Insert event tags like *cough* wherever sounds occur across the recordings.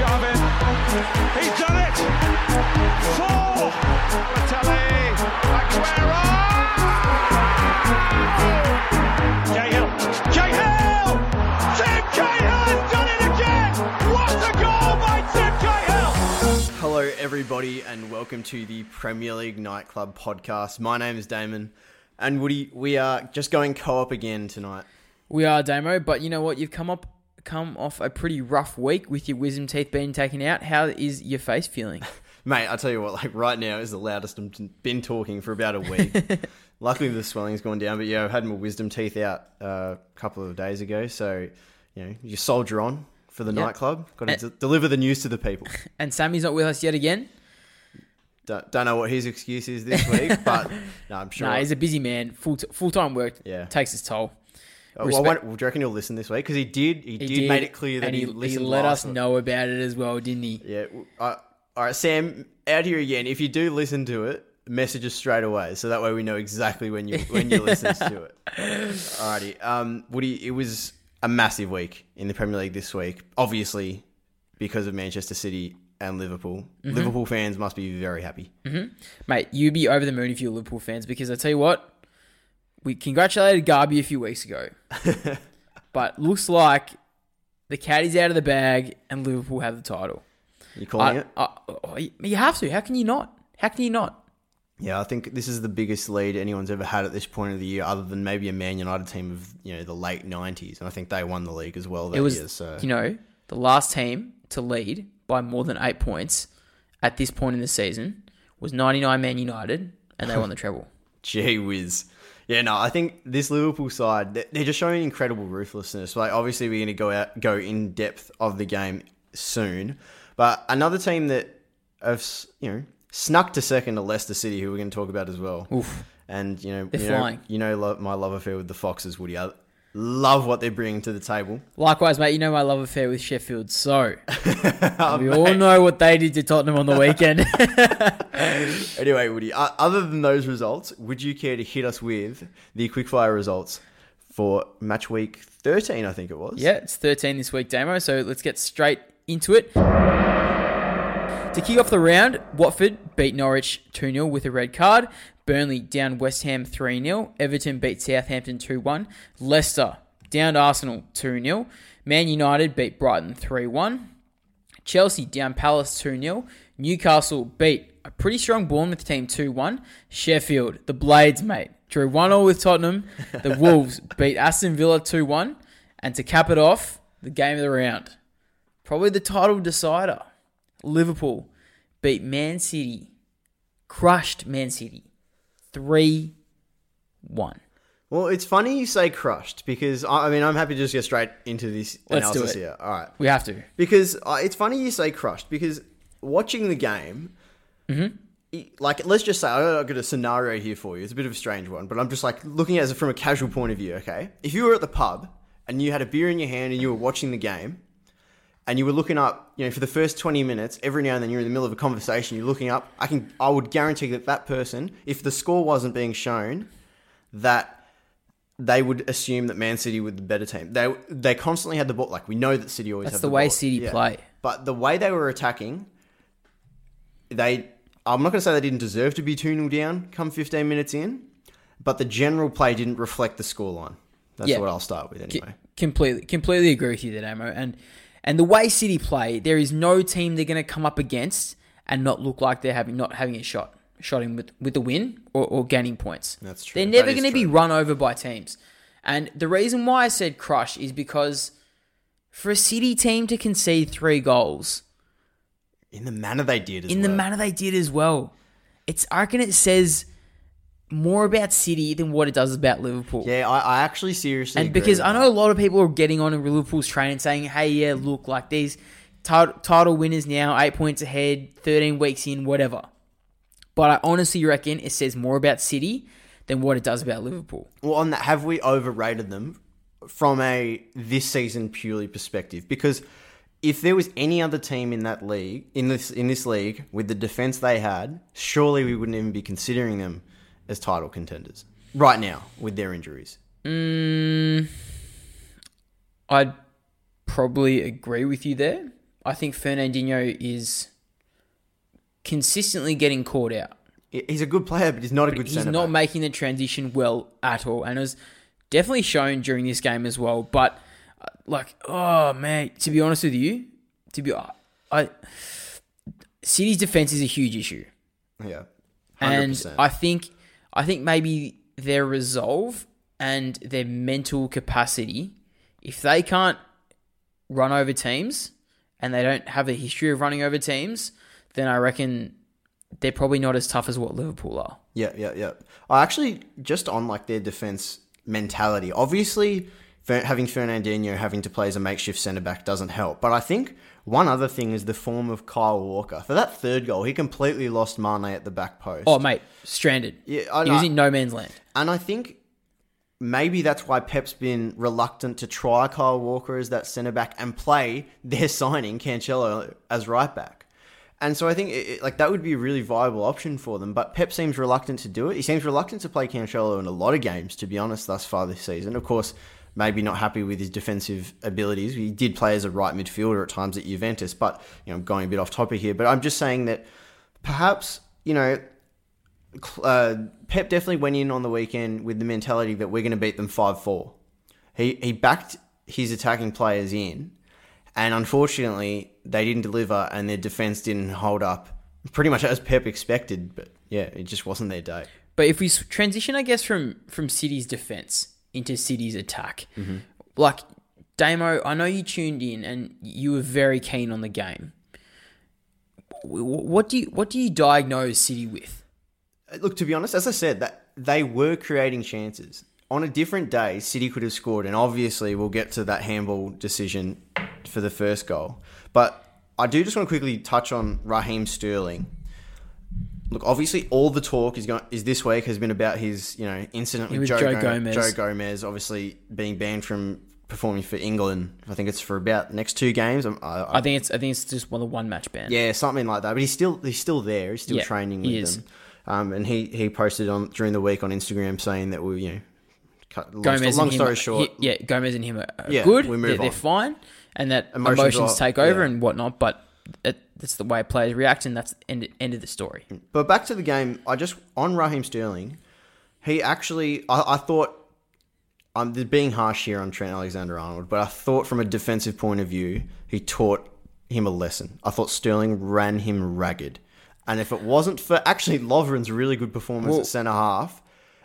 Sharvin. He's done it. Four. Balotelli. Aguero. Cahill. Cahill. Tim Cahill has done it again. What a goal by Tim Cahill. Hello, everybody, and welcome to the Premier League Nightclub podcast. My name is Damon, and Woody. We are just going co-op again tonight. We are Damo, but you know what? You've come up, come off a pretty rough week with your wisdom teeth being taken out. How is your face feeling? *laughs* Mate, I tell you what, like right now is the loudest I've been talking for about a week. *laughs* Luckily, the swelling's gone down, but yeah, I've had my wisdom teeth out uh, a couple of days ago. So, you know, you soldier on for the Yeah. nightclub. Got to And- d- deliver the news to the people. *laughs* And Sammy's not with us yet again. don't, don't know what his excuse is this week, but no, I'm sure. Nah, he's a busy man. Full t- full time work Yeah. takes its toll. Uh, well, well, do you reckon he'll listen this week? Because he did. He, did, make it clear that and he, he, listened. let last us week. know about it as well, didn't he? Yeah. Uh, all right, Sam. Out here again. If you do listen to it, message us straight away, so that way we know exactly when you when you listen to *laughs* it. Alrighty. Um, Woody, it was a massive week in the Premier League this week. Obviously, because of Manchester City and Liverpool. Mm-hmm. Liverpool fans must be very happy. Mate, you'd be over the moon if you're Liverpool fans because I tell you what, we congratulated Garby a few weeks ago. *laughs* but looks like the caddy's out of the bag and Liverpool have the title. You calling I, it? I, I- you have to. How can you not? How can you not? Yeah, I think this is the biggest lead anyone's ever had at this point of the year, other than maybe a Man United team of you know the late '90s, and I think they won the league as well that It was, year. So you know, the last team to lead by more than eight points at this point in the season was 99 Man United, and they won the treble. *laughs* Gee whiz. Yeah, no, I think this Liverpool side, they- they're just showing incredible ruthlessness. Like, obviously, we're going to go out, go in depth of the game soon. But another team that have, you know, snuck to second to Leicester City, who we're going to talk about as well. Oof. And, you know, They're you know, flying. you know my love affair with the Foxes, Woody. Love what they're bringing to the table. *laughs* Likewise, mate, you know my love affair with Sheffield, so we all know what they did to Tottenham on the weekend. *laughs* *laughs* Anyway, Woody, uh, other than those results, would you care to hit us with the quickfire results for match week 13, I think it was? yeah, it's 13 this week, Damo, so let's get straight into it. To kick off the round, Watford beat Norwich 2 0 with a red card. Burnley down West Ham 3 0. Everton beat Southampton 2 1. Leicester down Arsenal 2 0. Man United beat Brighton 3 1. Chelsea down Palace 2 0. Newcastle beat a pretty strong Bournemouth team 2 1. Sheffield, the Blades, mate, drew 1 0 with Tottenham. *laughs* The Wolves beat Aston Villa 2 1. And to cap it off, the game of the round. Probably the title decider. Liverpool beat Man City, crushed Man City 3 1. Well, it's funny you say crushed because I I mean I'm happy to just get straight into this Let's do analysis it. here. All right, We have to. because uh, it's funny you say crushed because watching the game, Mm-hmm. it- like let's just say I- I've got a scenario here for you. It's a bit of a strange one, but I'm just like looking at it from a casual point of view. Okay, if you were at the pub and you had a beer in your hand and you were watching the game. And you were looking up, you know, for the first twenty minutes. Every now and then, you're in the middle of a conversation. You're looking up. I can, I would guarantee that that person, if the score wasn't being shown, that they would assume that Man City were the better team. They they constantly had the ball. Like we know that City always That's have the the way ball. City play. But the way they were attacking, they I'm not going to say they didn't deserve to be 2 0 down come 15 minutes in, but the general play didn't reflect the scoreline. That's Yeah. what I'll start with C- anyway. completely, completely agree with you there, Amo. And and the way City play, there is no team they're going to come up against and not look like they're having not having a shot, shot in with with the win or, or gaining points. That's true. They're never going to be run over by teams. And the reason why I said crush is because for a City team to concede three goals In the manner they did as in the manner they did as well, it's I reckon it says more about City than what it does about Liverpool. Yeah, I, I actually seriously And because I that. know a lot of people are getting on in Liverpool's train and saying, hey, yeah, look, like these title, title winners now, eight points ahead, 13 weeks in, whatever. But I honestly reckon it says more about City than what it does about Liverpool. Well, on that, have we overrated them from a this season purely perspective? Because if there was any other team in that league, in this in this league, with the defense they had, surely we wouldn't even be considering them as title contenders right now with their injuries. Mm, I'd probably agree with you there. I think Fernandinho is consistently getting caught out. He's a good player, but he's not a good He's not back. making the transition well at all, and it was definitely shown during this game as well. But uh, like, oh man, to be honest with you, to be I, City's defense is a huge issue, yeah, and 100%. I think I think maybe their resolve and their mental capacity, if they can't run over teams and they don't have a history of running over teams, then I reckon they're probably not as tough as what Liverpool are. Yeah, yeah, yeah. I actually just on like their defense mentality. Obviously, having Fernandinho having to play as a makeshift centre back doesn't help. But I think one other thing is the form of Kyle Walker. For that third goal, he completely lost Mane at the back post. Oh, mate, stranded. Yeah, I he was know. in no man's land. And I think maybe that's why Pep's been reluctant to try Kyle Walker as that centre back and play their signing Cancelo as right back. And so I think it- like that would be a really viable option for them. But Pep seems reluctant to do it. He seems reluctant to play Cancelo in a lot of games, to be honest, thus far this season. Of course, maybe not happy with his defensive abilities. He did play as a right midfielder at times at Juventus, but you know, I'm going a bit off topic here. But I'm just saying that perhaps you know uh, Pep definitely went in on the weekend with the mentality that we're going to beat them 5 4. He, he backed his attacking players in, and unfortunately, they didn't deliver and their defense didn't hold up pretty much as Pep expected. But yeah, it just wasn't their day. But if we transition, I guess, from from City's defense into City's attack, Mm-hmm. like Damo, I know you tuned in and you were very keen on the game. What do you what do you diagnose City with? Uh, Look, to be honest, as I said, that they were creating chances. On a different day, City could have scored, and obviously we'll get to that handball decision for the first goal. But I do just want to quickly touch on Raheem Sterling. Look, obviously, all the talk is going is this week has been about his you know incident with, With Joe, Joe Go- Gomez. Joe Gomez, obviously being banned from performing for England. I think it's for about the next two games. I, I, I think it's I think it's just one of the one match ban. yeah, something like that. But he's still he's still there. He's still Yeah, training with them. Um, and he, he posted on during the week on Instagram saying that we you know cut, long, Gomez long him, story are- short. he- yeah, Gomez and him are, are Yeah, good. we move they're, they're fine, and that Emotions emotions, are- take over yeah. and whatnot. But it, that's the way players react, and that's the end, end of the story. But back to the game, I just on Raheem Sterling, he actually I, I thought um, I'm being harsh here on Trent Alexander Arnold, but I thought from a defensive point of view, he taught him a lesson. I thought Sterling ran him ragged. And if it wasn't for actually Lovren's really good performance Well- at centre half,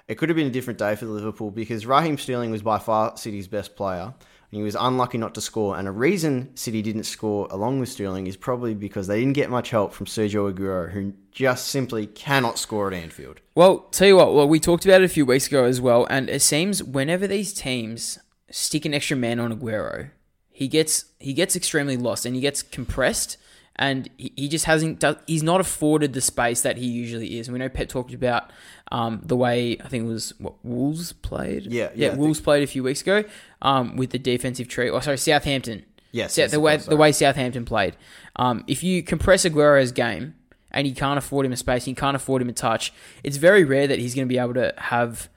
it could have been a different day for Liverpool because Raheem Sterling was by far City's best player. He was unlucky not to score. And a reason City didn't score along with Sterling is probably because they didn't get much help from Sergio Aguero, who just simply cannot score at Anfield. Well, tell you what, well, we talked about it a few weeks ago as well, and it seems whenever these teams stick an extra man on Aguero, he gets he gets extremely lost and he gets compressed, and he, he just hasn't he's not afforded the space that he usually is. And we know Pep talked about um, the way I think it was what Wolves played, Yeah, yeah, I Wolves played a few weeks ago um, with the defensive tree. Oh, sorry, Southampton. Yes, Sa- yes, the way the sorry. way Southampton played. Um, if you compress Aguero's game and you can't afford him a space, you can't afford him a touch, it's very rare that he's going to be able to have,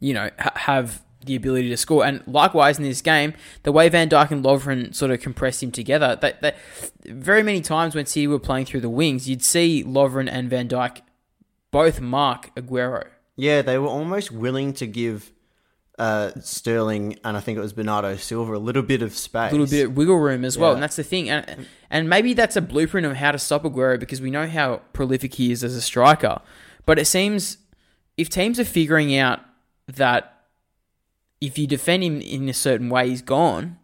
you know, ha- have the ability to score. And likewise in this game, the way Van Dijk and Lovren sort of compressed him together, that, that very many times when City were playing through the wings, you'd see Lovren and Van Dijk both mark Aguero. Yeah, they were almost willing to give uh, Sterling and I think it was Bernardo Silva a little bit of space. A little bit of wiggle room as well, Yeah. and that's the thing. And and maybe that's a blueprint of how to stop Aguero because we know how prolific he is as a striker. But it seems if teams are figuring out that if you defend him in a certain way, he's gone,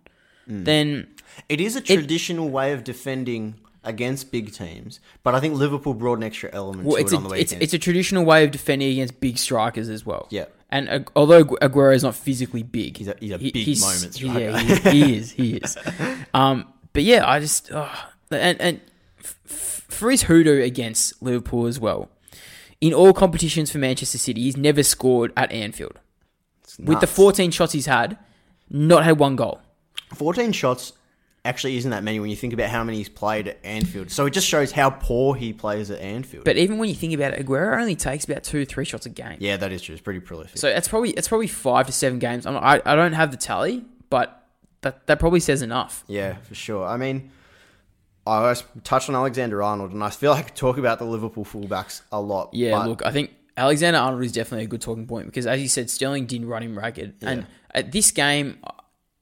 Mm. then It is a traditional way of defending against big teams, but I think Liverpool brought an extra element well, to it's it a on the it's, weekend. it's a traditional way of defending against big strikers as well. Yeah. And uh, although Aguero is not physically big, He's a- he's a he- big moment striker. Yeah, he, he *laughs* is. He is. Um, but yeah, I just oh, and and f- for his hoodoo against Liverpool as well. In all competitions for Manchester City, he's never scored at Anfield. With the 14 shots he's had, not had one goal. 14 shots actually isn't that many when you think about how many he's played at Anfield. So it just shows how poor he plays at Anfield. But even when you think about it, Aguero only takes about two, three shots a game. yeah, that is true. It's pretty prolific. So it's probably it's probably five to seven games. I'm, I I don't have the tally, but that that probably says enough. Yeah, for sure. I mean, I always touched on Alexander Arnold, and I feel like I could talk about the Liverpool fullbacks a lot. Yeah, look, I think Alexander Arnold is definitely a good talking point because, as you said, Sterling didn't run him ragged. And at this game,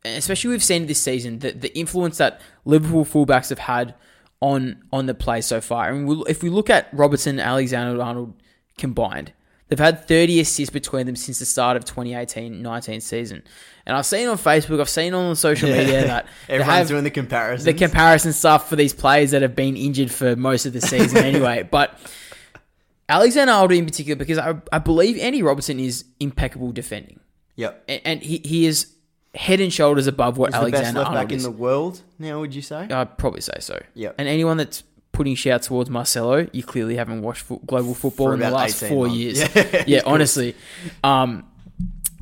especially we've seen this season, the, the influence that Liverpool fullbacks have had on on the play so far. And we'll, if we look at Robertson and Alexander Arnold combined, they've had 30 assists between them since the start of 2018-19 season. And I've seen on Facebook, I've seen on social media that *laughs* everyone's doing the comparison. the comparison stuff for these players that have been injured for most of the season *laughs* anyway. But Alexander Arnold in particular, because I, I believe Andy Robertson is impeccable defending. yep. And, and he, he is head and shoulders above what He's the best Alexander left Arnold back in is. the world now. Would you say? I'd probably say so. Yep. And anyone that's putting shouts towards Marcelo, you clearly haven't watched fo- global football For in the about last 18 four months. years. *laughs* Yeah, Yeah, honestly. Um,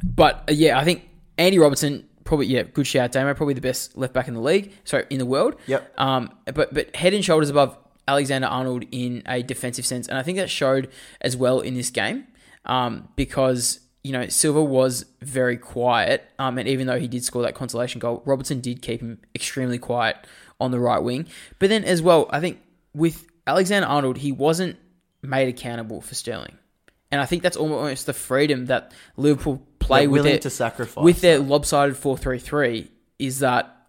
but uh, yeah, I think Andy Robertson probably yeah, good shout, Damo, probably the best left back in the league. Sorry, in the world. Yep. Um, but but head and shoulders above Alexander Arnold in a defensive sense, and I think that showed as well in this game. Um, because you know Silva was very quiet, um, and even though he did score that consolation goal, Robertson did keep him extremely quiet on the right wing. But then as well, I think with Alexander Arnold, he wasn't made accountable for Sterling. And I think that's almost the freedom that Liverpool play They're with their, to sacrifice with their lopsided 4-3-3 is that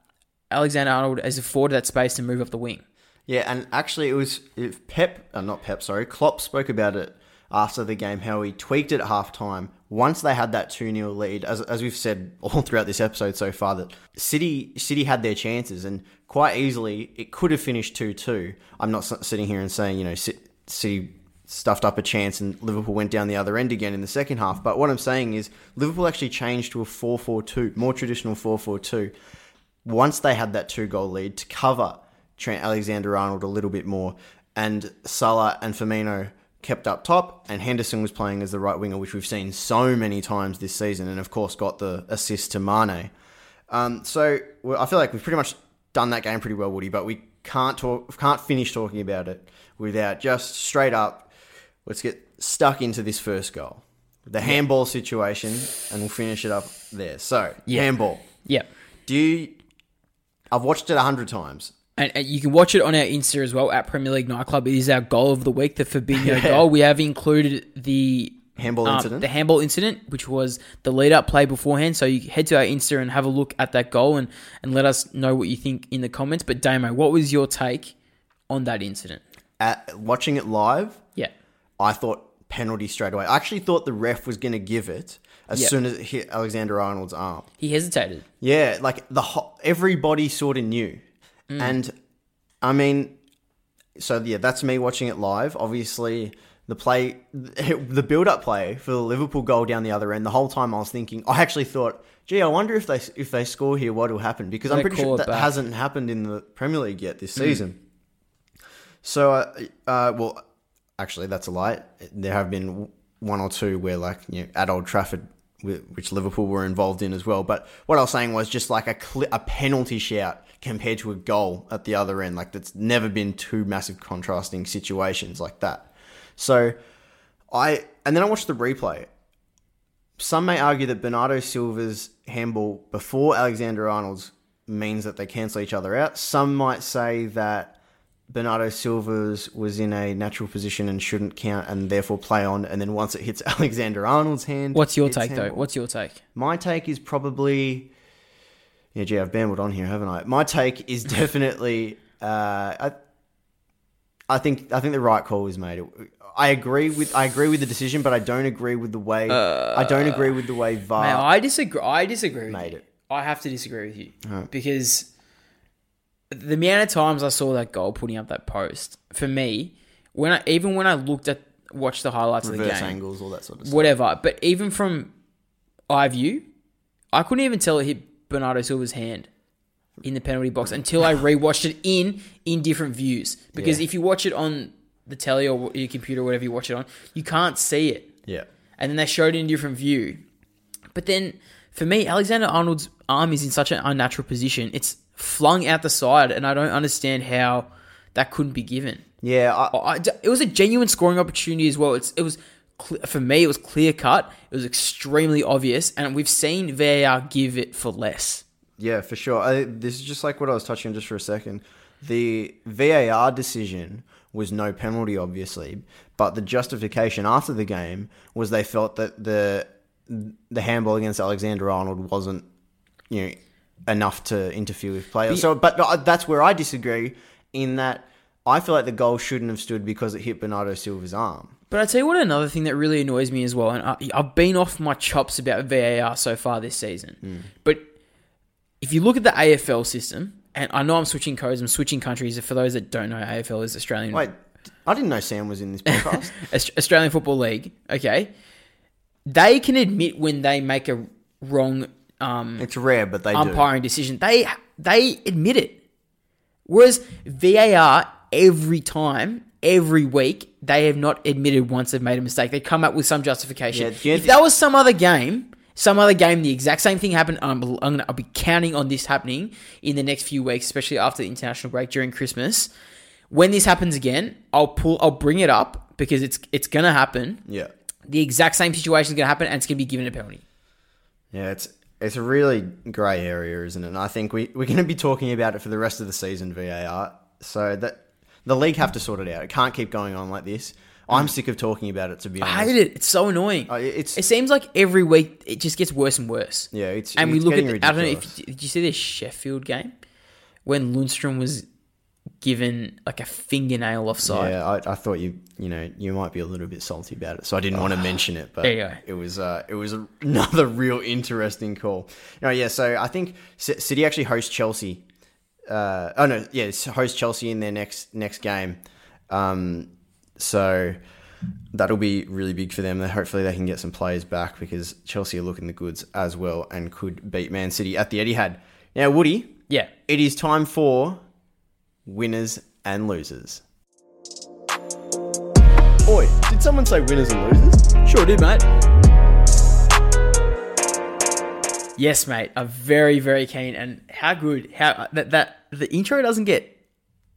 Alexander Arnold has afforded that space to move up the wing. Yeah, and actually, it was if Pep, uh, not Pep, sorry, Klopp spoke about it after the game, how he tweaked it at halftime. Once they had that 2 0 lead, as, as we've said all *laughs* throughout this episode so far, that City City had their chances, and quite easily it could have finished 2 2. I'm not sitting here and saying, you know, City stuffed up a chance and Liverpool went down the other end again in the second half. But what I'm saying is, Liverpool actually changed to a 4 4 2, more traditional 4 4 2 once they had that two goal lead to cover Trent Alexander Arnold a little bit more, and Salah and Firmino kept up top, and Henderson was playing as the right winger, which we've seen so many times this season, and of course got the assist to Mane. Um, so I feel like we've pretty much done that game pretty well, Woody, but we can't talk, can't finish talking about it without just straight up. Let's get stuck into this first goal, the handball situation, and we'll finish it up there. So handball. Yep. Do you? I've watched it a hundred times. And, and you can watch it on our Insta as well at Premier League Nightclub. It is our goal of the week, the Fabinho *laughs* goal. We have included the Handball um, incident. the handball incident, which was the lead up play beforehand. So you head to our Insta and have a look at that goal and, and let us know what you think in the comments. But Damo, what was your take on that incident? At watching it live, Yeah. I thought penalty straight away. I actually thought the ref was going to give it as Yep. soon as it hit Alexander Arnold's arm. He hesitated. Yeah, like the ho- everybody sort of knew, and I mean, so yeah, that's me watching it live. Obviously, the play, *laughs* the build-up play for the Liverpool goal down the other end. The whole time I was thinking, I actually thought, gee, I wonder if they if they score here, what will happen? Because I'm pretty sure that back. hasn't happened in the Premier League yet this season. So, uh, uh, well, actually, that's a lie. There have been one or two where, like, you know, at Old Trafford, which Liverpool were involved in as well. But what I was saying was just like a cl- a penalty shout compared to a goal at the other end. Like, that's never been two massive contrasting situations like that. So, I and then I watched the replay. Some may argue that Bernardo Silva's handball before Alexander Arnold's means that they cancel each other out. Some might say that Bernardo Silva's was in a natural position and shouldn't count and therefore play on. And then once it hits *laughs* Alexander Arnold's hand, What's your take, though? What's your take? My take is probably. Yeah, gee, I've bambled on here, haven't I? My take is *laughs* definitely. Uh, I, I think I think the right call was made. I agree with I agree with the decision, but I don't agree with the way I don't agree with the way VAR. Man, I disagree. I disagree with Made you. it. I have to disagree with you because the amount of times I saw that goal putting up that post for me, when I even when I looked at watched the highlights of the game, angles, all that sort of stuff. whatever. But even from eye view, I couldn't even tell it hit Bernardo Silva's hand in the penalty box until I rewatched it in in different views. Because Yeah. if you watch it on the telly or your computer, or whatever you watch it on, you can't see it Yeah, and then they showed it in a different view. But then for me, Alexander Arnold's arm is in such an unnatural position. It's flung out the side, and I don't understand how that couldn't be given. yeah. I, I- it was a genuine scoring opportunity as well. It's, it was for me, it was clear cut. It was extremely obvious, and we've seen VAR give it for less. Yeah, for sure. I, this is just like what I was touching on just for a second. the VAR decision was no penalty, obviously, but the justification after the game was they felt that the the handball against Alexander Arnold wasn't, you know, enough to interfere with players. So, but that's where I disagree in that I feel like the goal shouldn't have stood because it hit Bernardo Silva's arm. But I tell you what, another thing that really annoys me as well, and I, I've been off my chops about VAR so far this season. Hmm. But if you look at the AFL system, and I know I'm switching codes, I'm switching countries. For those that don't know, AFL is Australian Wait, I didn't know Sam was in this *laughs* podcast. Australian Football League. Okay, they can admit when they make a wrong um, it's rare, but they do. umpiring decision. They they admit it. Whereas VAR every time, every week, they have not admitted once they've made a mistake. They come up with some justification. Yeah, if that was some other game, some other game, the exact same thing happened. I'm, I'm gonna, I'll be counting on this happening in the next few weeks, especially after the international break during Christmas. When this happens again, I'll pull, I'll bring it up because it's it's gonna happen. Yeah. The exact same situation is gonna happen, and it's gonna be given a penalty. Yeah, it's it's a really grey area, isn't it? And I think we, we're going to be talking about it for the rest of the season, VAR. So that the league have to sort it out. It can't keep going on like this. I'm sick of talking about it, to be honest, I hate it. It's so annoying. Uh, it's It seems like every week it just gets worse and worse. yeah, it's and we look at. The, I don't know if did you see this Sheffield game when Lundstram was given like a fingernail offside. Yeah, I, I thought you you know you might be a little bit salty about it, so I didn't want to mention it. But There you go. it was uh, it was *laughs* another real interesting call. No, yeah, so I think C- City actually host Chelsea. Uh, oh no, yeah, host Chelsea in their next next game. Um, so that'll be really big for them. Hopefully they can get some players back because Chelsea are looking the goods as well and could beat Man City at the Etihad. Now, Woody, Yeah. it is time for winners and losers. Oi, did someone say winners and losers? Sure did, mate. Yes, mate. I'm very, very keen. And how good? How that that the intro doesn't get.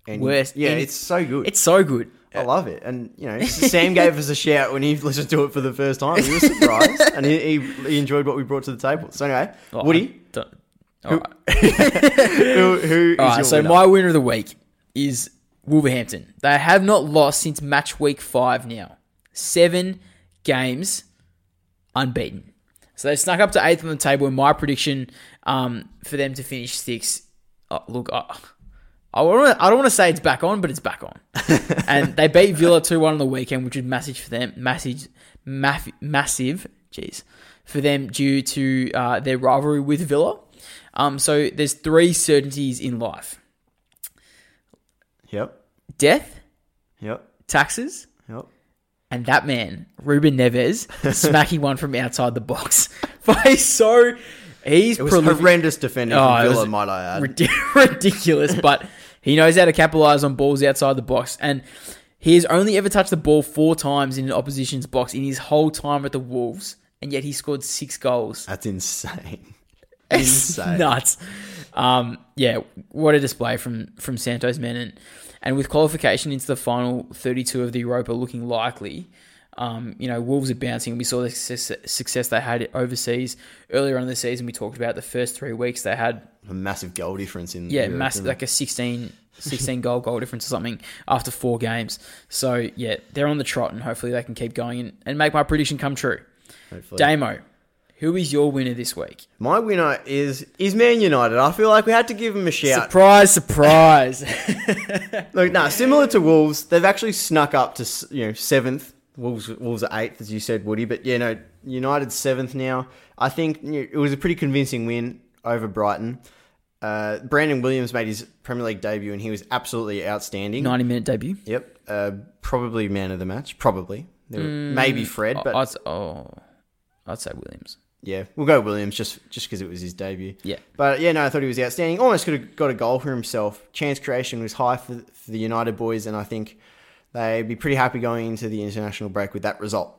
And Worst. Yeah, And it's so good. It's so good. I love it. And, you know, *laughs* Sam gave us a shout when he listened to it for the first time. He was surprised and he, he, he enjoyed what we brought to the table. So, anyway, Oh, Woody, I don't- all right. *laughs* who, who is All right, your so winner? my winner of the week is Wolverhampton. They have not lost since match week five now. Seven games unbeaten. So they snuck up to eighth on the table. And my prediction um, for them to finish sixth. Oh, look, I, I, wanna, I don't want to say it's back on, but it's back on. *laughs* and they beat Villa 2 1 on the weekend, which was massive for them. Massive, massive, massive, jeez, for them due to uh, their rivalry with Villa. Um, so there's three certainties in life Yep, death, yep, taxes, yep. and that man, Ruben Neves, smacking one from outside the box. *laughs* So. He's It was prolific. horrendous defending Oh, from Villa, might I add. Rid- *laughs* ridiculous, but he knows how to capitalize on balls outside the box. And he has only ever touched the ball four times in an opposition's box in his whole time at the Wolves, and yet he scored six goals. That's insane. It's insane. nuts. Um, yeah, what a display from from Santos men, and, and with qualification into the final 32 of the Europa looking likely. Um, you know, Wolves are bouncing. We saw the success, success they had overseas earlier on in the season. We talked about the first three weeks they had A massive goal difference in yeah, Europe, massive, like a 16, 16 goal goal difference or something after four games. So yeah, they're on the trot, and hopefully they can keep going and, and make my prediction come true. Hopefully. Damo, who is your winner this week? My winner is is Man United. I feel like we had to give him a shout. Surprise, surprise. *laughs* Look, no, similar to Wolves, they've actually snuck up to you know seventh. Wolves, Wolves are eighth, as you said, Woody. But yeah, no, United's seventh now. I think you know, it was a pretty convincing win over Brighton. Uh, Brandon Williams made his Premier League debut, and he was absolutely outstanding. 90 minute debut. Yep, uh, probably man of the match. Probably, Mm, maybe Fred, but I'd, oh, I'd say Williams. Yeah, we'll go Williams just just because it was his debut. Yeah. But yeah, no, I thought he was outstanding. Almost could have got a goal for himself. Chance creation was high for, for the United boys, and I think they'd be pretty happy going into the international break with that result.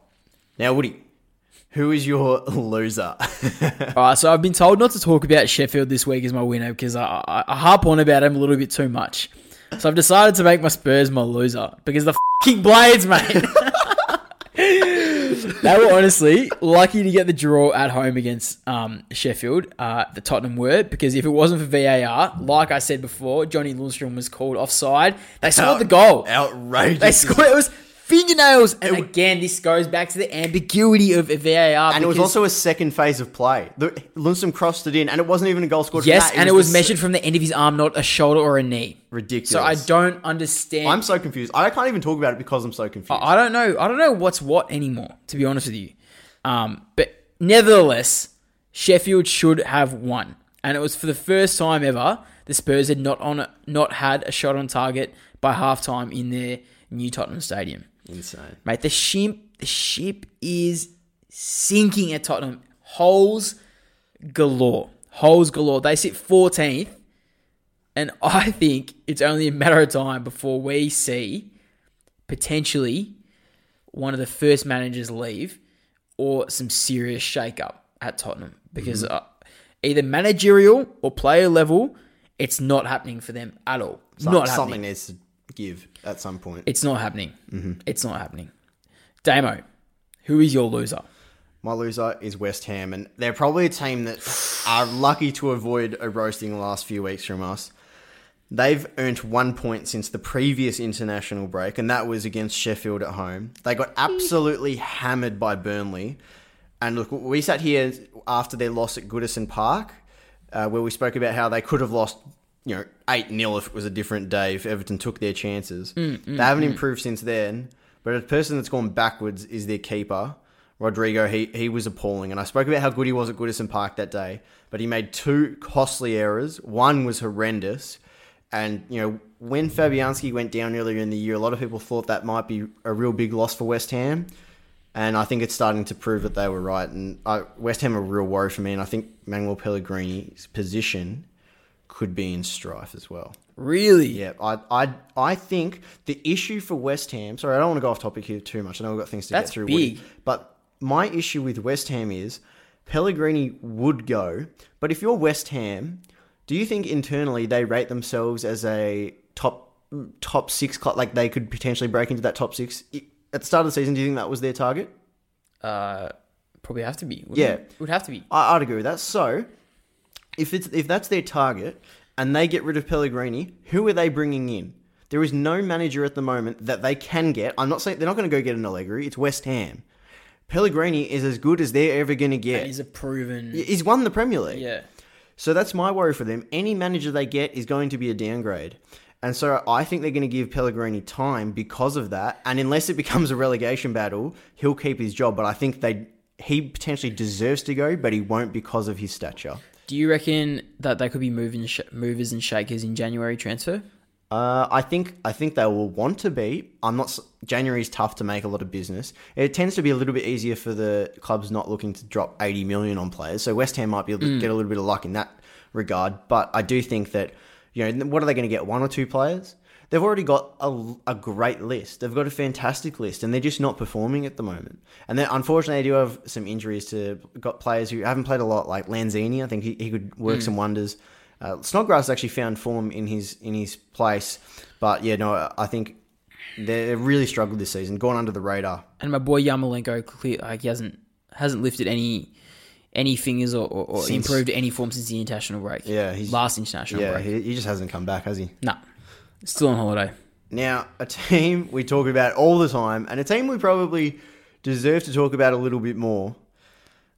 Now, Woody, who is your *laughs* loser? *laughs* All right, so I've been told not to talk about Sheffield this week as my winner because I, I, I harp on about him a little bit too much. So I've decided to make my Spurs my loser because the fucking Blades, mate. *laughs* they were honestly lucky to get the draw at home against um, Sheffield. Uh, the Tottenham were because if it wasn't for VAR, like I said before, Johnny Lundstram was called offside. They scored the goal. Outrageous. They scored. It was fingernails. And again, this goes back to the ambiguity of VAR. And it was also a second phase of play. The, Lundstram crossed it in, and it wasn't even a goal scored. from yes, and it was the- measured from the end of his arm, not a shoulder or a knee. ridiculous. So I don't understand. I'm so confused. I can't even talk about it because I'm so confused. I don't know. I don't know what's what anymore. To be honest with you, um, but nevertheless, Sheffield should have won, and it was for the first time ever the Spurs had not on not had a shot on target by halftime in their new Tottenham Stadium. Insane. Mate, the ship the ship is sinking at Tottenham. Holes galore. Holes galore. They sit 14th, and *laughs* I think it's only a matter of time before we see potentially one of the first managers leave or some serious shake-up at Tottenham because uh, either managerial or player level, it's not happening for them at all. Not something happening. needs to give at some point. It's not happening. It's not happening. Damo, who is your loser? My loser is West Ham, and they're probably a team that are lucky to avoid a roasting the last few weeks from us. They've earned one point since the previous international break, and that was against Sheffield at home. They got absolutely hammered by Burnley. And look, we sat here after their loss at Goodison Park, uh, where we spoke about how they could have lost, you know, 8 0 if it was a different day, if Everton took their chances. Mm, mm, they haven't mm. improved since then, but a person that's gone backwards is their keeper. Rodrigo, he, he was appalling. And I spoke about how good he was at Goodison Park that day, but he made two costly errors. One was horrendous. And, you know, when Fabianski went down earlier in the year, a lot of people thought that might be a real big loss for West Ham. And I think it's starting to prove that they were right. And I, West Ham are a real worry for me. And I think Manuel Pellegrini's position could be in strife as well. Really? Yeah, I, I, I think the issue for West Ham. Sorry, I don't want to go off topic here too much. I know we've got things to That's get through. big. Woody, but my issue with West Ham is Pellegrini would go, but if you're West Ham, do you think internally they rate themselves as a top top six club? Like they could potentially break into that top six at the start of the season? Do you think that was their target? Uh, probably have to be. wouldn't Yeah. it? would have to be. I, I'd agree with that. So, if it's if that's their target and they get rid of Pellegrini, who are they bringing in? There is no manager at the moment that they can get. I'm not saying they're not going to go get an Allegri. It's West Ham. Pellegrini is as good as they're ever going to get. He's a proven. He's won the Premier League. Yeah. So that's my worry for them. Any manager they get is going to be a downgrade. And so I think they're going to give Pellegrini time because of that. And unless it becomes a relegation battle, he'll keep his job. But I think they he potentially deserves to go, but he won't because of his stature. Do you reckon that they could be moving sh- movers and shakers in January transfer? Uh, I think I think they will want to be. I'm not. January is tough to make a lot of business. It tends to be a little bit easier for the clubs not looking to drop 80 million on players. So West Ham might be able to get a little bit of luck in that regard. But I do think that you know what are they going to get? One or two players? They've already got a, a great list. They've got a fantastic list, and they're just not performing at the moment. And then, unfortunately, they do have some injuries to got players who haven't played a lot, like Lanzini. I think he, he could work some wonders. Uh, Snodgrass actually found form in his in his place, but yeah, no, I think they really struggled this season, gone under the radar. And my boy Yarmolenko, clear, like he hasn't hasn't lifted any any fingers or, or, or Since- improved any form since the international break. Yeah, he's- last international Yeah, break. he, he just hasn't come back, has he? Nah, still on holiday. Now, a team we talk about all the time, and a team we probably deserve to talk about a little bit more.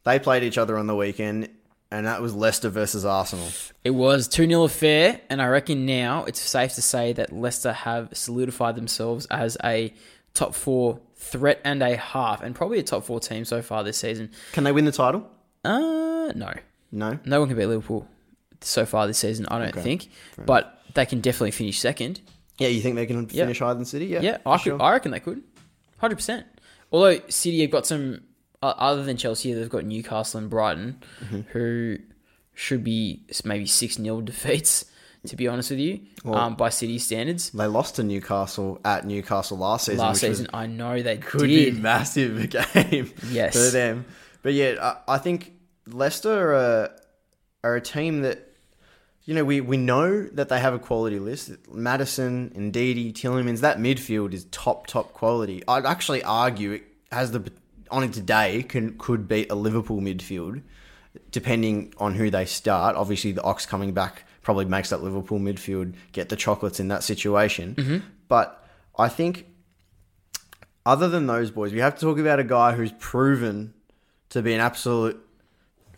They played each other on the weekend, and that was Leicester versus Arsenal. It was 2 0 affair, and I reckon now it's safe to say that Leicester have solidified themselves as a top four threat and a half, and probably a top four team so far this season. Can they win the title? Uh, no. No. No one can beat Liverpool so far this season, I don't think. But they can definitely finish second. Yeah, you think they can Yeah. finish higher than City? Yeah, Yeah, I, sure. I reckon they could. 100%. Although City have got some, uh, other than Chelsea, they've got Newcastle and Brighton, Mm-hmm. who should be maybe 6 0 *laughs* defeats, to be honest with you, um, by City standards. They lost to Newcastle at Newcastle last season. Last which was- season, I know they *laughs* could did. be massive *laughs* game Yes. for them. But yeah, I, I think Leicester are, are a team that you know we, we know that they have a quality list. Maddison, Ndidi, Tielemans, that midfield is top top quality. I'd actually argue it has the on it today can could beat a Liverpool midfield, depending on who they start. Obviously, the Ox coming back probably makes that Liverpool midfield get the chocolates in that situation. Mm-hmm. But I think, other than those boys, we have to talk about a guy who's proven to be an absolute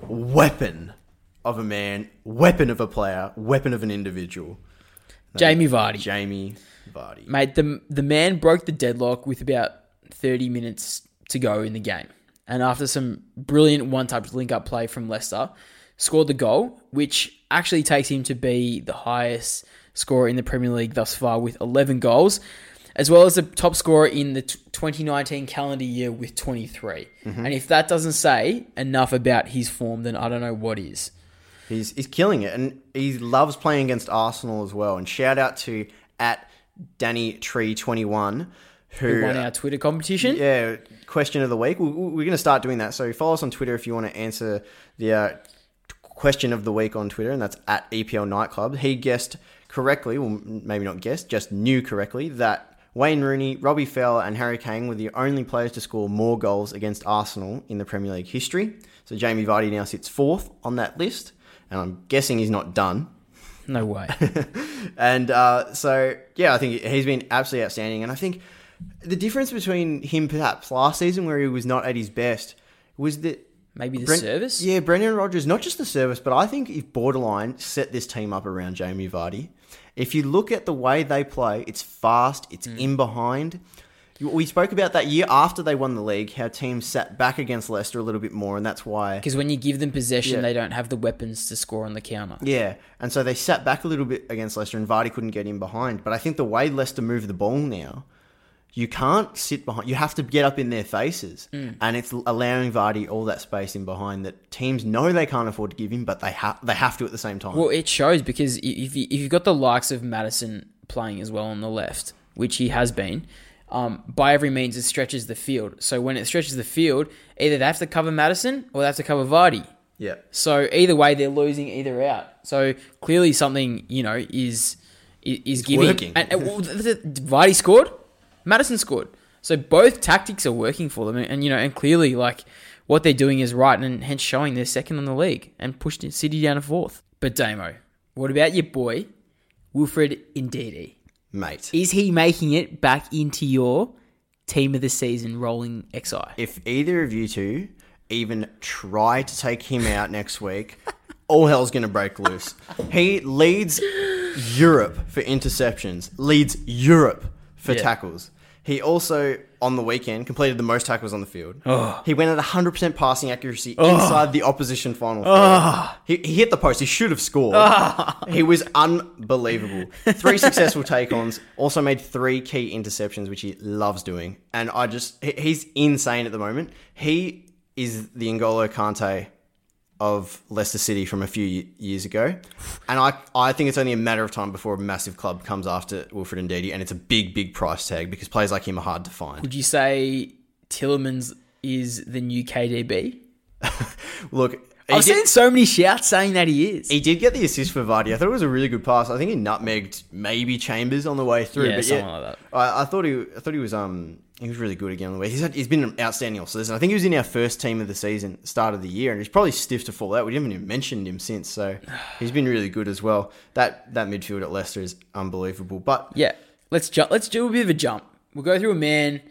weapon of a man, weapon of a player, weapon of an individual. Jamie Vardy. Jamie Vardy. Mate, the the man broke the deadlock with about 30 minutes to go in the game. And after some brilliant one-touch link-up play from Leicester, scored the goal, which actually takes him to be the highest scorer in the Premier League thus far with 11 goals, as well as the top scorer in the 2019 calendar year with 23. Mm-hmm. And if that doesn't say enough about his form, then I don't know what is. He's he's killing it, and he loves playing against Arsenal as well. And shout out to at Danny Tree twenty one, who Who won our Twitter competition? yeah question of the week. We- We're going to start doing that. So follow us on Twitter if you want to answer the uh, question of the week on Twitter, and that's at EPL Nightclub. He guessed correctly, well maybe not guessed, just knew correctly that Wayne Rooney, Robbie Fowler, and Harry Kane were the only players to score more goals against Arsenal in the Premier League history. So Jamie Vardy now sits fourth on that list, and I'm guessing he's not done. No way. *laughs* And uh, so, yeah, I think he's been absolutely outstanding. And I think the difference between him perhaps last season, where he was not at his best, was that. Maybe the Brent- service? Yeah, Brendan Rodgers, not just the service, but I think if borderline set this team up around Jamie Vardy, if you look at the way they play, it's fast, it's Mm. in behind. We spoke about that year after they won the league, how teams sat back against Leicester a little bit more, and that's why. Because when you give them possession, Yeah. they don't have the weapons to score on the counter. Yeah, and so they sat back a little bit against Leicester, and Vardy couldn't get in behind. But I think the way Leicester move the ball now, you can't sit behind. You have to get up in their faces, hmm. and it's allowing Vardy all that space in behind that teams know they can't afford to give him, but they have they have to at the same time. Well, it shows because if, you, if you've got the likes of Maddison playing as well on the left, which he has been, um, by every means it stretches the field. So when it stretches the field, either they have to cover Maddison or they have to cover Vardy. yeah, So either way, they're losing either out. So clearly, something you know is is, giving. working. And, and well, th- Vardy scored, Maddison scored. So both tactics are working for them, and, and, you know, and clearly, like what they're doing is right, and hence showing they're second in the league and pushed City down to fourth. But Damo, what about your boy Wilfred Ndidi? Mate. Is he making it back into your team of the season rolling XI? If either of you two even try to take him out next week, all hell's going to break loose. He leads Europe for interceptions, leads Europe for Yeah. tackles. He also, on the weekend, completed the most tackles on the field. Oh. He went at 100% passing accuracy inside the opposition final. third. He, he hit the post. He should have scored. He was unbelievable. Three successful take-ons. Also made three key interceptions, which he loves doing. And I just, he- he's insane at the moment. He is the N'Golo Kante of Leicester City from a few years ago. And I, I think it's only a matter of time before a massive club comes after Wilfred and Ndidi, and it's a big, big price tag because players like him are hard to find. Would you say Tielemans is the new KDB? *laughs* Look, I've did, seen so many shouts saying that he is. he did get the assist for Vardy. I thought it was a really good pass. I think he nutmegged maybe Chambers on the way through. Yeah, but something like that. I, I thought he, I thought he was, um, he was really good again on the way. He's, had, he's been outstanding all season. I think he was in our first team of the season, start of the year, and he's probably stiff to fall out. We haven't even mentioned him since, so *sighs* he's been really good as well. That that midfield at Leicester is unbelievable. But Yeah, let's jump. Let's do a bit of a jump. We'll go through a man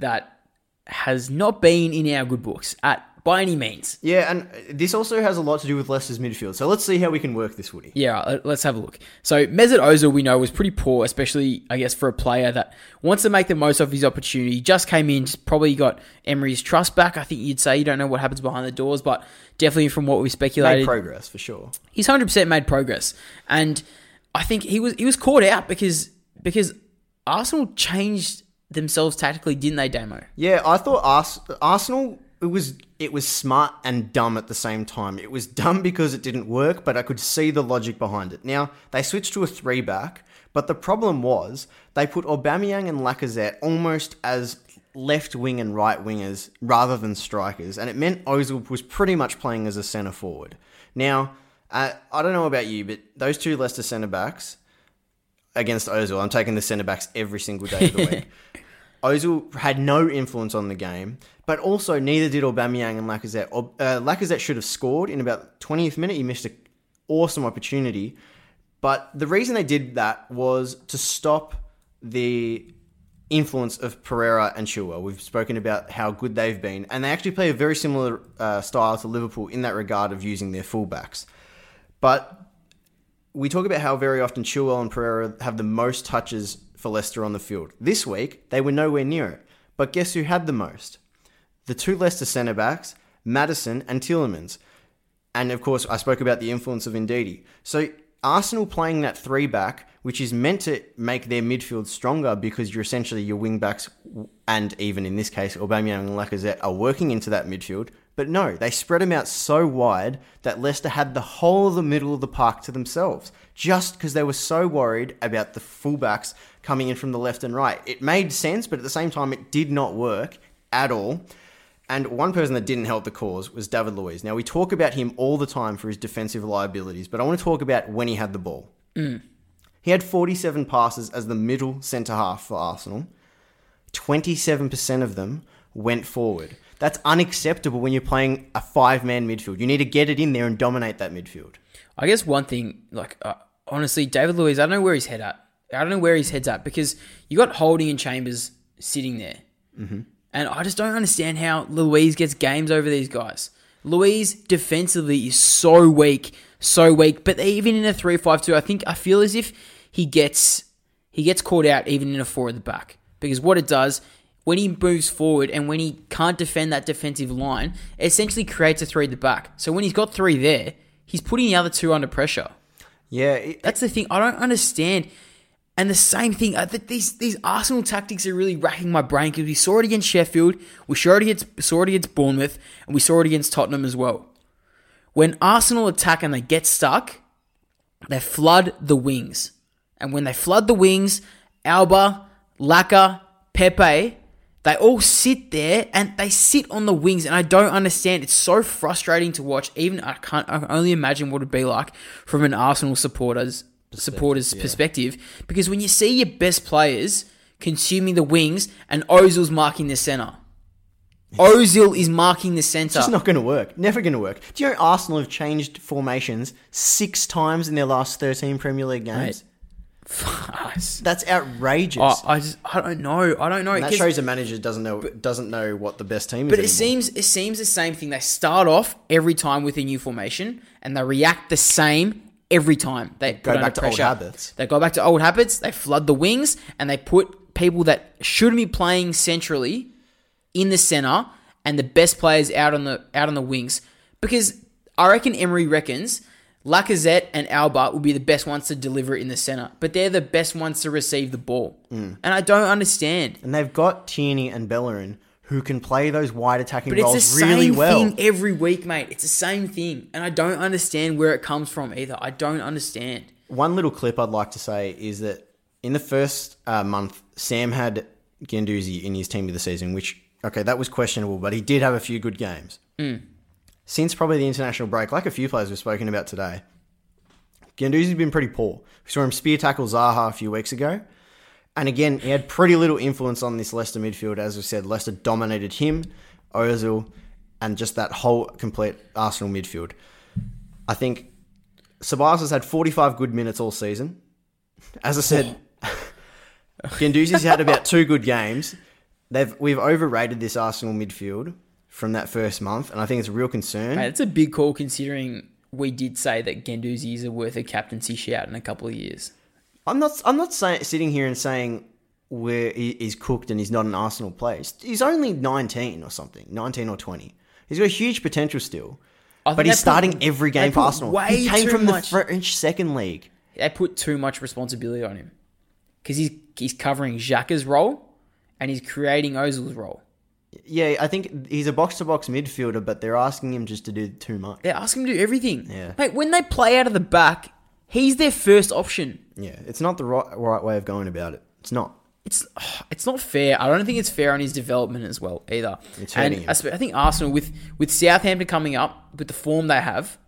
that has not been in our good books at by any means. yeah, and this also has a lot to do with Leicester's midfield. So let's see how we can work this, Woody. Yeah, uh, let's have a look. So Mesut Ozil, we know, was pretty poor, especially I guess for a player that wants to make the most of his opportunity. Just came in, just probably got Emery's trust back. I think you'd say you don't know what happens behind the doors, but definitely from what we Made speculated, progress for sure. he's hundred percent made progress, and I think he was he was caught out because because Arsenal changed themselves tactically, didn't they, Damo? Yeah, I thought Ars- Arsenal it was it was smart and dumb at the same time. It was dumb because it didn't work, but I could see the logic behind it. Now they switched to a three back, but the problem was they put Aubameyang and Lacazette almost as left wing and right wingers rather than strikers, and it meant Ozil was pretty much playing as a centre forward. Now uh, I don't know about you, but those two Leicester centre backs against Ozil, I'm taking the centre backs every single day of the *laughs* week. Ozil had no influence on the game, but also neither did Aubameyang and Lacazette. Uh, Lacazette should have scored in about the 20th minute. He missed an awesome opportunity. But the reason they did that was to stop the influence of Pereira and Chilwell. We've spoken about how good they've been, and they actually play a very similar uh, style to Liverpool in that regard of using their fullbacks. But we talk about how very often Chilwell and Pereira have the most touches for Leicester on the field. This week, they were nowhere near it. But guess who had the most? The two Leicester centre backs, Maddison and Tielemans. And of course, I spoke about the influence of Ndidi. So Arsenal playing that three back, which is meant to make their midfield stronger because you're essentially your wing backs, and even in this case, Aubameyang and Lacazette are working into that midfield. But no, they spread them out so wide that Leicester had the whole of the middle of the park to themselves, just because they were so worried about the fullbacks coming in from the left and right. It made sense, but at the same time, it did not work at all. And one person that didn't help the cause was David Luiz. Now, we talk about him all the time for his defensive liabilities, but I want to talk about when he had the ball. He had 47 passes as the middle centre half for Arsenal. 27% of them went forward. That's unacceptable when you're playing a five man midfield. You need to get it in there and dominate that midfield. I guess one thing, like uh, honestly, David Luiz, I don't know where his head at. I don't know where his head's at because you got Holding and Chambers sitting there, mm-hmm. And I just don't understand how Luiz gets games over these guys. Luiz defensively is so weak, so weak. But even in a three-five-two, I think I feel as if he gets he gets caught out even in a four at the back because what it does when he moves forward and when he can't defend that defensive line, it essentially creates a three at the back. So when he's got three there, he's putting the other two under pressure. Yeah, it, That's the thing. I don't understand. And the same thing, these these Arsenal tactics are really racking my brain because we saw it against Sheffield, we saw it against, saw it against Bournemouth, and we saw it against Tottenham as well. When Arsenal attack and they get stuck, they flood the wings. And when they flood the wings, Auba, Laca, Pepe, they all sit there and they sit on the wings, and I don't understand. It's so frustrating to watch. Even I can't. I can only imagine what it'd be like from an Arsenal supporters supporters perspective, because when you see your best players consuming the wings and Ozil's marking the center, Ozil is marking the center. It's not going to work. Never going to work. Do you know Arsenal have changed formations six times in their last 13 Premier League games? That's outrageous. I, I just I don't know. I don't know. and that shows a manager doesn't know doesn't know what the best team is. But it anymore. seems it seems the same thing. They start off every time with a new formation, and they react the same every time. They go back to old habits. They go back to old habits. They flood the wings, and they put people that shouldn't be playing centrally in the center, and the best players out on the out on the wings. Because I reckon Emery reckons Lacazette and Auba will be the best ones to deliver it in the center, but they're the best ones to receive the ball. Mm. And I don't understand. and they've got Tierney and Bellerin who can play those wide attacking But it's roles the same really well. thing every week, mate. It's the same thing, and I don't understand where it comes from either. I don't understand. One little clip I'd like to say is that in the first uh, month, Sam had Guendouzi in his team of the season, which okay, that was questionable, but he did have a few good games. Since probably the international break, like a few players we've spoken about today, Guendouzi's been pretty poor. We saw him spear tackle Zaha a few weeks ago. And again, he had pretty little influence on this Leicester midfield. As we said, Leicester dominated him, Ozil, and just that whole complete Arsenal midfield. I think Ceballos has had 45 good minutes all season. As I said, *laughs* Guendouzi's had about two good games. They've we've overrated this Arsenal midfield from that first month, and I think it's a real concern. Mate, it's a big call considering we did say that Guendouzi is a worth a captaincy shout in a couple of years. I'm not. I'm not saying sitting here and saying where he's cooked and he's not an Arsenal player. He's only 19 or something, 19 or 20. He's got huge potential still, but he's put- starting every game for Arsenal. He came from much- the French second league. They put too much responsibility on him because he's he's covering Xhaka's role and he's creating Ozil's role. Yeah, I think he's a box to box midfielder, but they're asking him just to do too much. They're asking him to do everything. Yeah. Mate, when they play out of the back, he's their first option. Yeah, it's not the right, right way of going about it. It's not. it's *sighs* it's not fair. I don't think it's fair on his development as well either. It's and him. I sp- I think Arsenal with with Southampton coming up with the form they have,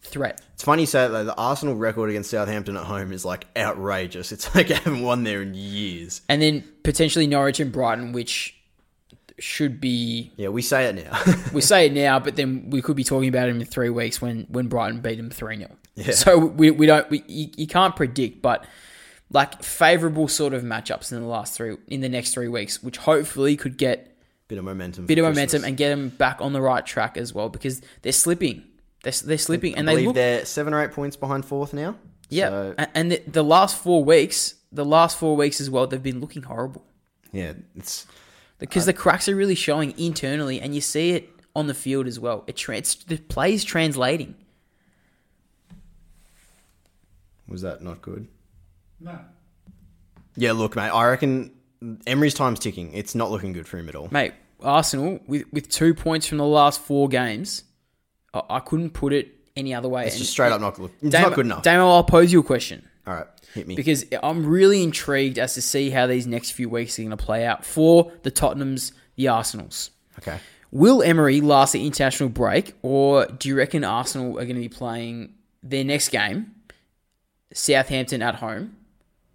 threat. It's funny you say that though. The Arsenal record against Southampton at home is like outrageous. *laughs* It's like I haven't won there in years. And then potentially Norwich and Brighton, which should be Yeah, we say it now. *laughs* we say it now, but then we could be talking about it in three weeks when when Brighton beat them three 0 Yeah. So we, we don't we, you, you can't predict, but like favourable sort of matchups in the last three in the next three weeks, which hopefully could get bit of momentum. bit of momentum and get them back on the right track as well because they're slipping. They're, they're slipping and I they believe look they're seven or eight points behind fourth now. yeah. So, and the, the last four weeks, the last four weeks as well, they've been looking horrible yeah, it's because the cracks are really showing internally, and you see it on the field as well. It trans the plays translating. Was that not good? No. Yeah, look, mate. I reckon Emery's time's ticking. It's not looking good for him at all. Mate, Arsenal with with two points from the last four games, I, I couldn't put it any other way. It's just straight up not good. It's Damo, not good enough. Damo, I'll pose you a question all right, hit me. because I'm really intrigued as to see how these next few weeks are going to play out for the Tottenhams, the Arsenals. okay. Will Emery last the international break, or do you reckon Arsenal are going to be playing their next game, Southampton at home,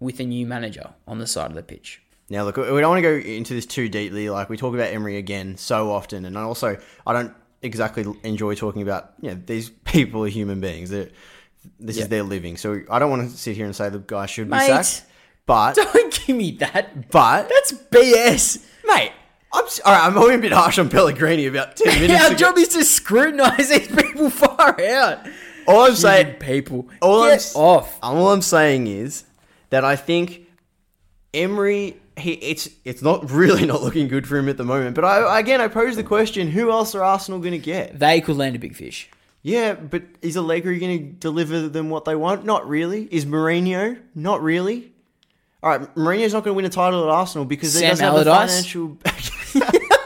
with a new manager on the side of the pitch? Now, look, we don't want to go into this too deeply. Like we talk about Emery again so often, and I also I don't exactly enjoy talking about. You know, these *laughs* people are human beings. They're, this Yeah. is their living, so I don't want to sit here and say the guy should be sacked. But *laughs* Don't give me that. but That's BS. mate, I'm all right. I'm always a bit harsh on Pellegrini about ten *laughs* minutes Our ago. job is to scrutinize these people far out. All I'm saying, people. all I'm off. all I'm saying is that I think Emery, he it's it's not *laughs* really not looking good for him at the moment. But I again, I pose the question: Who else are Arsenal going to get? They could land a big fish. Yeah, but is Allegri going to deliver them what they want? Not really. Is Mourinho? Not really. All right, Mourinho's not going to win a title at Arsenal because he doesn't have the financial. *laughs* *laughs*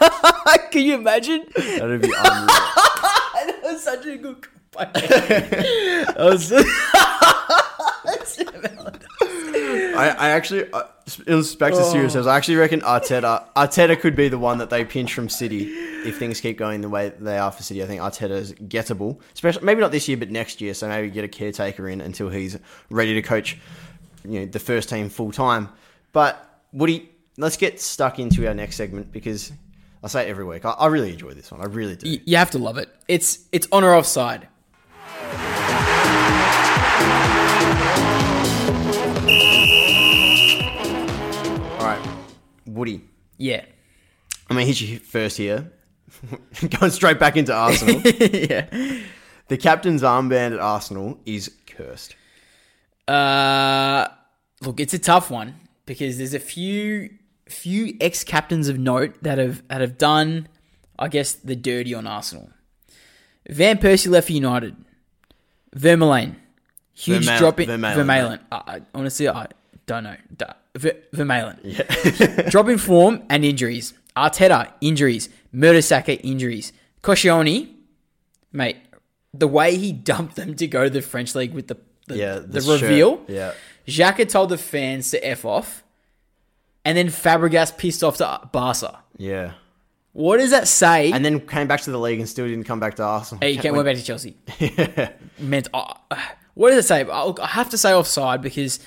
*laughs* Can you imagine? That'd be unreal. *laughs* that was such a good *laughs* that was I, I actually, uh, in back to serious terms, I actually reckon Arteta, Arteta could be the one that they pinch from City if things keep going the way they are for City. I think Arteta is gettable, especially maybe not this year, but next year. So maybe get a caretaker in until he's ready to coach, you know, the first team full time. But Woody, let's get stuck into our next segment because I say it every week. I, I really enjoy this one. I really do. you have to love it. It's it's on or offside. All right, Woody. Yeah. I'm gonna hit you first here. *laughs* Going straight back into Arsenal. *laughs* yeah. The captain's armband at Arsenal is cursed. Uh, look, it's a tough one because there's a few few ex captains of note that have that have done, I guess, the dirty on Arsenal. Van Persie left for United. Vermaelen, huge Vermaelen- drop in Vermaelen, Vermaelen. I, I, honestly, I don't know. Duh. Ver, Vermaelen. *laughs* drop in form and injuries. Arteta injuries. Mertesacker injuries. Koscielny, mate, the way he dumped them to go to the French league with the the, Yeah, the, shirt. reveal. Yeah, Xhaka told the fans to f off, and then Fabregas pissed off to Barca. yeah. What does that say? And then came back to the league and still didn't come back to Arsenal. hey, you can't went back to Chelsea. *laughs* Meant uh, what does it say? I I have to say offside because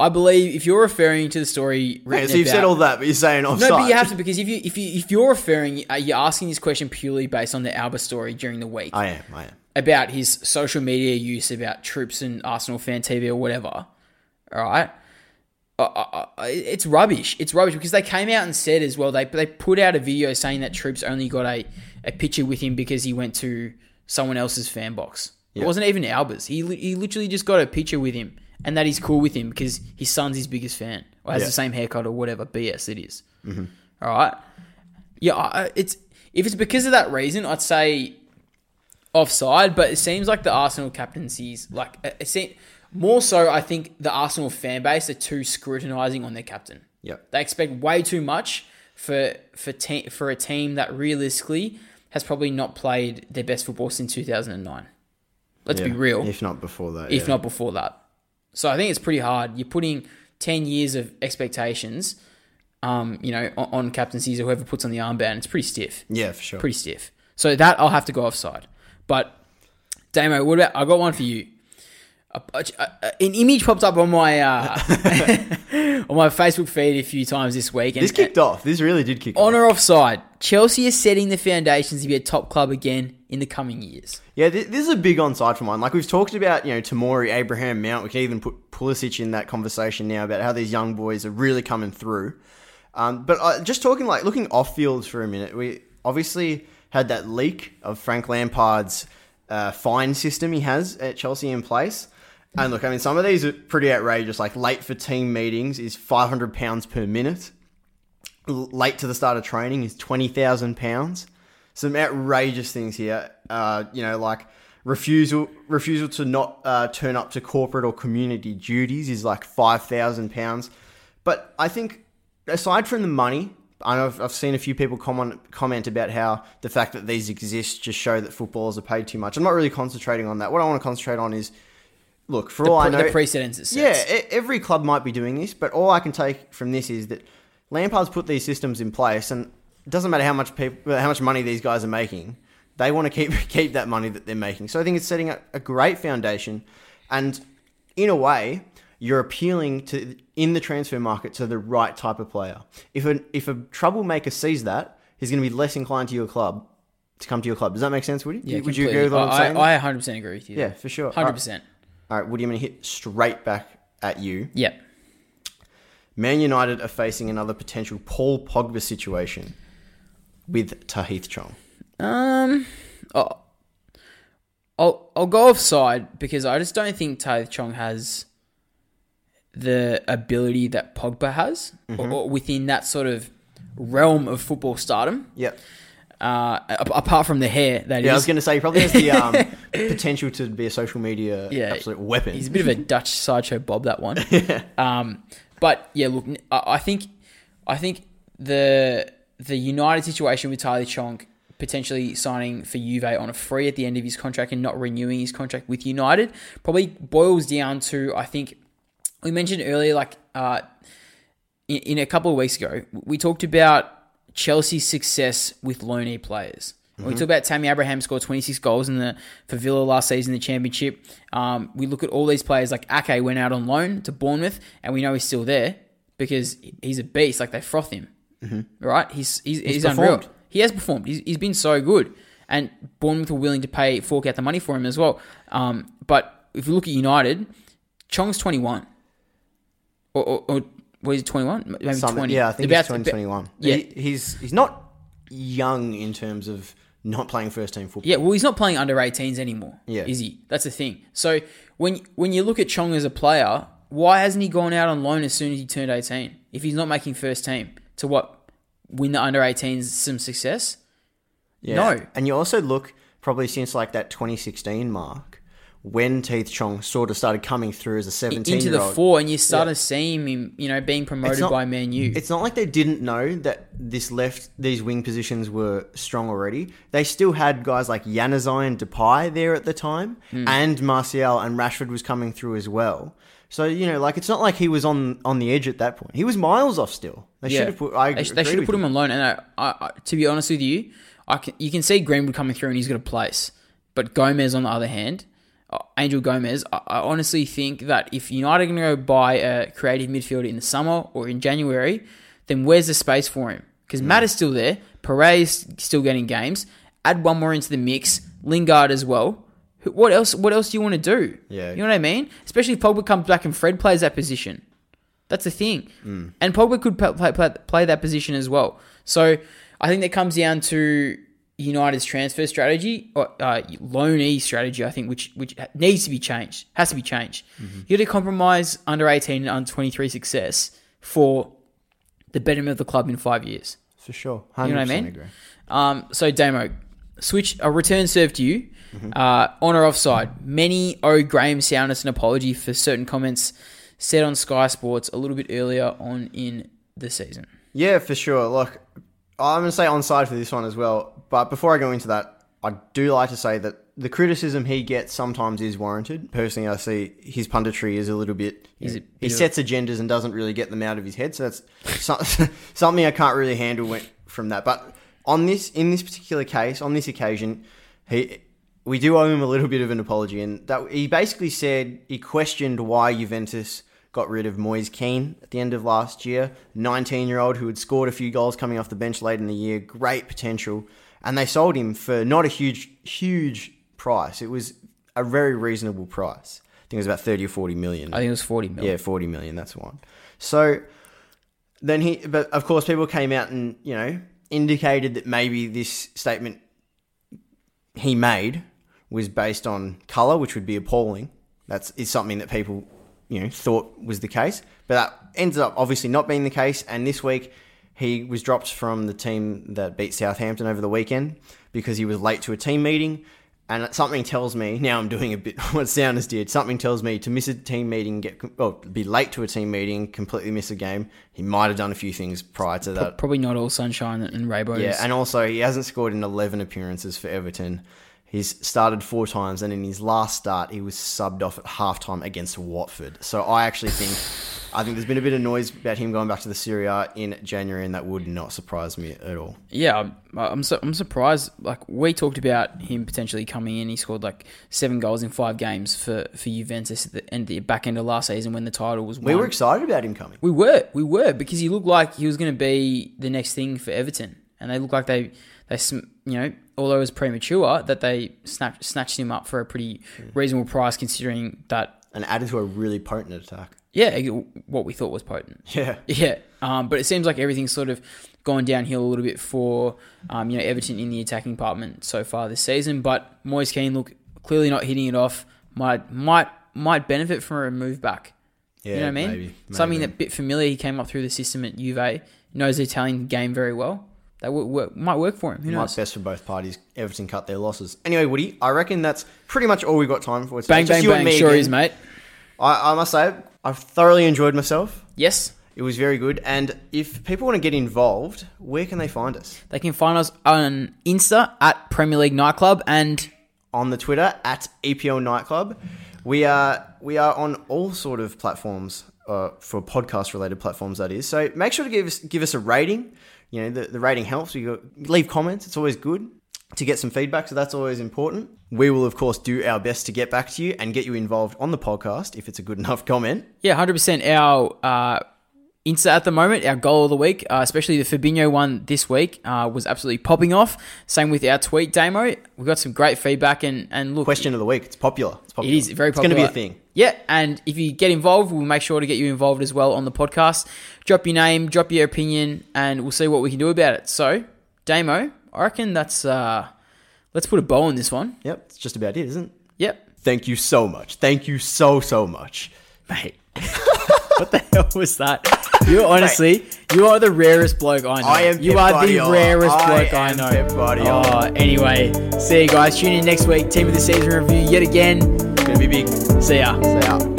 I believe if you're referring to the story, written so you've said all that, but you're saying offside. No, but you have to because if you if you if you're referring, uh, you're asking this question purely based on the Auba story during the week. I am. I am. about his social media use about Troopz and Arsenal fan TV or whatever. All right. Uh, it's rubbish. It's rubbish because they came out and said as well. They they put out a video saying that Troopz only got a, a picture with him because he went to someone else's fan box. It wasn't even Auba's. He he literally just got a picture with him, and that he's cool with him because his son's his biggest fan or has Yeah. the same haircut or whatever BS it is. All right. Yeah, I- it's if it's because of that reason, I'd say offside. But it seems like the Arsenal captaincies, like it it seem, more so, I think the Arsenal fan base are too scrutinising on their captain. Yep. They expect way too much for for te- for a team that realistically has probably not played their best football since 2009. Let's be real If not before that. if yeah. not before that. So I think it's pretty hard. You're putting ten years of expectations, um, you know, on, on captaincies or whoever puts on the armband. It's pretty stiff, Yeah, for sure. pretty stiff. So that I'll have to go offside. But Damo, what about? I got one for you. A- a- an image popped up on my uh, *laughs* on my Facebook feed a few times this week, and This kicked off. This really did kick on off. or offside. Chelsea is setting the foundations to be a top club again in the coming years. Yeah, this, this is a big onside for mine. Like we've talked about, you know, Tomori, Abraham, Mount. We can even put Pulisic in that conversation now about how these young boys are really coming through. Um, but uh, just talking like looking off field for a minute, we obviously had that leak of Frank Lampard's uh, fine system he has at Chelsea in place. And look, I mean, some of these are pretty outrageous. Like late for team meetings is five hundred pounds per minute. Late to the start of training is twenty thousand pounds. Some outrageous things here. Uh, you know, like refusal refusal to not uh, turn up to corporate or community duties is like five thousand pounds. But I think aside from the money, I know I've, I've seen a few people comment comment about how the fact that these exist just show that footballers are paid too much. I'm not really concentrating on that. What I want to concentrate on is, look, for all I know, the precedents it yeah, sets. every club might be doing this, but all I can take from this is that Lampard's put these systems in place, and it doesn't matter how much people, uh, how much money these guys are making. They want to keep *laughs* keep that money that they're making. So I think it's setting a, a great foundation, and in a way, you're appealing to in the transfer market to the right type of player. If a if a troublemaker sees that, he's going to be less inclined to your club to come to your club. Does that make sense, Woody? Yeah, Would you agree with what I'm saying? I, I 100% agree with you. yeah, for sure. 100%. All right, Woody, I'm going to hit straight back at you. Yep. Man United are facing another potential Paul Pogba situation with Tahith Chong. Um, oh, I'll I'll go offside because I just don't think Tahith Chong has the ability that Pogba has, Mm-hmm. or, or within that sort of realm of football stardom. Yep. Uh, apart from the hair, that Yeah, I was going to say he probably has the *laughs* um, potential to be a social media Yeah, absolute weapon. He's a bit of a *laughs* Dutch sideshow Bob. That one. *laughs* um, but yeah, look, I I think, I think the the United situation with Tahith Chong potentially signing for Juve on a free at the end of his contract and not renewing his contract with United probably boils down to I think we mentioned earlier, like uh, in, in a couple of weeks ago, we talked about Chelsea's success with loanee players. We talk about Tammy Abraham scored 26 goals in the for Villa last season in the championship. Um, we look at all these players like Ake went out on loan to Bournemouth, and we know he's still there because he's a beast. Like they froth him, right? He's he's, he's, unreal. He has performed. He's, he's been so good, and Bournemouth were willing to pay fork out the money for him as well. Um, but if you look at United, Chong's 21 or, or, or is it, 21? Maybe Something- 20. Yeah, I think About- it's 2021. Yeah. He, he's he's not young in terms of not playing first team football. Yeah, well, he's not playing under 18s anymore. Yeah. Is he? That's the thing. So when when you look at Chong as a player, why hasn't he gone out on loan as soon as he turned 18? If he's not making first team, to what? Win the under 18s some success? Yeah. No. And you also look probably since like that 2016 mark when Tahith Chong sort of started coming through as a 17 Into the four, and you started seeing him, you know, being promoted not- by Man U. It's not like they didn't know that this left these wing positions were strong already. They still had guys like Januzaj and Depay there at the time, Hmm. and Martial and Rashford was coming through as well. So you know, like it's not like he was on on the edge at that point. He was miles off still. They should have put. I they, agree they should have put you. him on loan. And I, I, I, to be honest with you, I can, you can see Greenwood coming through and he's got a place. But Gomes, on the other hand, Angel Gomes, I, I honestly think that if United are going to go buy a creative midfielder in the summer or in January, then where's the space for him? Because Matt is still there, Perez is still getting games. Add one more into the mix, Lingard as well. What else? What else do you want to do? Yeah. you know what I mean. Especially if Pogba comes back and Fred plays that position. That's the thing. Mm. And Pogba could play, play, play, play that position as well. So I think that comes down to United's transfer strategy or uh, loanee strategy. I think which which needs to be changed, has to be changed. You got to compromise under eighteen and under twenty three success for the betterment of the club in five years. for sure. You know what I mean? Agree. Um, so Damo, switch a return serve to you. Uh, on or offside. Many owe Graeme Souness an apology for certain comments said on Sky Sports a little bit earlier on in the season. Yeah, for sure. Look, I'm going to say onside for this one as well. But before I go into that, I do like to say that the criticism he gets sometimes is warranted. Personally, I see his punditry is a little bit. He's you a know, bit he sets agendas and doesn't really get them out of his head. So that's *laughs* so- something I can't really handle when, from that. But on this in this particular case, on this occasion, he we do owe him a little bit of an apology, and that he basically said he questioned why Juventus got rid of Moise Kean at the end of last year, 19 year old who had scored a few goals coming off the bench late in the year, great potential, and they sold him for not a huge huge price. It was a very reasonable price. I think it was about 30 or 40 million. I think it was 40 million. Yeah, 40 million, that's one. So then he, but of course, people came out and, you know, indicated that maybe this statement he made was based on colour, which would be appalling. That's is something that people, you know, thought was the case. But that ended up obviously not being the case. And this week, he was dropped from the team that beat Southampton over the weekend because he was late to a team meeting. And something tells me *laughs* now I'm doing a bit *laughs* what Souness did. Something tells me to miss a team meeting, get well, be late to a team meeting, completely miss a game. He might have done a few things prior to that. Probably not all sunshine and rainbows. Yeah, and also he hasn't scored in 11 appearances for Everton. He's started four times, and in his last start, he was subbed off at halftime against Watford. So I actually think, I think there's been a bit of noise about him going back to the Serie A in January, and that would not surprise me at all. Yeah, I'm I'm, su- I'm surprised. Like we talked about him potentially coming in. He scored like seven goals in five games for for Juventus at the end, the back end of last season when the title was. Won. We were excited about him coming. We were, we were, because he looked like he was going to be the next thing for Everton, and they looked like they, they, you know, although it was premature, that they snatched snatched him up for a pretty reasonable price, considering that, And added to a really potent attack. yeah, what we thought was potent. *laughs* Yeah. Yeah, um, but it seems like everything's sort of gone downhill a little bit for um, you know Everton in the attacking department so far this season. But Moise Kean look clearly not hitting it off. Might might might benefit from a move back. Yeah, You know what I mean? maybe, Something maybe. that bit familiar. He came up through the system at Juve, knows the Italian game very well. That would work, might work for him. Who Might knows? best for both parties. Everton cut their losses. Anyway, Woody, I reckon that's pretty much all we've got time for today. Bang Just bang you and bang. me Sure again. is, mate. I, I must say, I've thoroughly enjoyed myself. Yes, It was very good. And if people want to get involved, where can they find us? they can find us on Insta at Premier League Nightclub and On the Twitter at EPL Nightclub. We are we are on all sort of platforms uh, for podcast related platforms. That is. So make sure to give us give us a rating. You know the, the rating helps. You leave comments. It's always good to get some feedback. So that's always important. We will of course do our best to get back to you and get you involved on the podcast if it's a good *laughs* enough comment. Yeah, hundred percent. Our uh, Insta at the moment, our goal of the week, uh, especially the Fabinho one this week, uh, was absolutely popping off. Same with our tweet, Damo. We got some great feedback and and look, Question of the week. It's popular. It's popular. is very It's going to be a thing. Yeah, and if you get involved, we'll make sure to get you involved as well on the podcast. Drop your name, drop your opinion, and we'll see what we can do about it. So, Damo, I reckon that's uh, let's put a bow on this one. Yep. It's just about it, isn't it? Yep, Thank you so much. Thank you so so much. mate. *laughs* what the hell was that? You honestly, you are the rarest bloke I know. I am You are the Guardiola. rarest I bloke I, know. Oh, anyway, see you guys. Tune in next week. Team of the season review yet again. It's going to be big. See ya. See ya.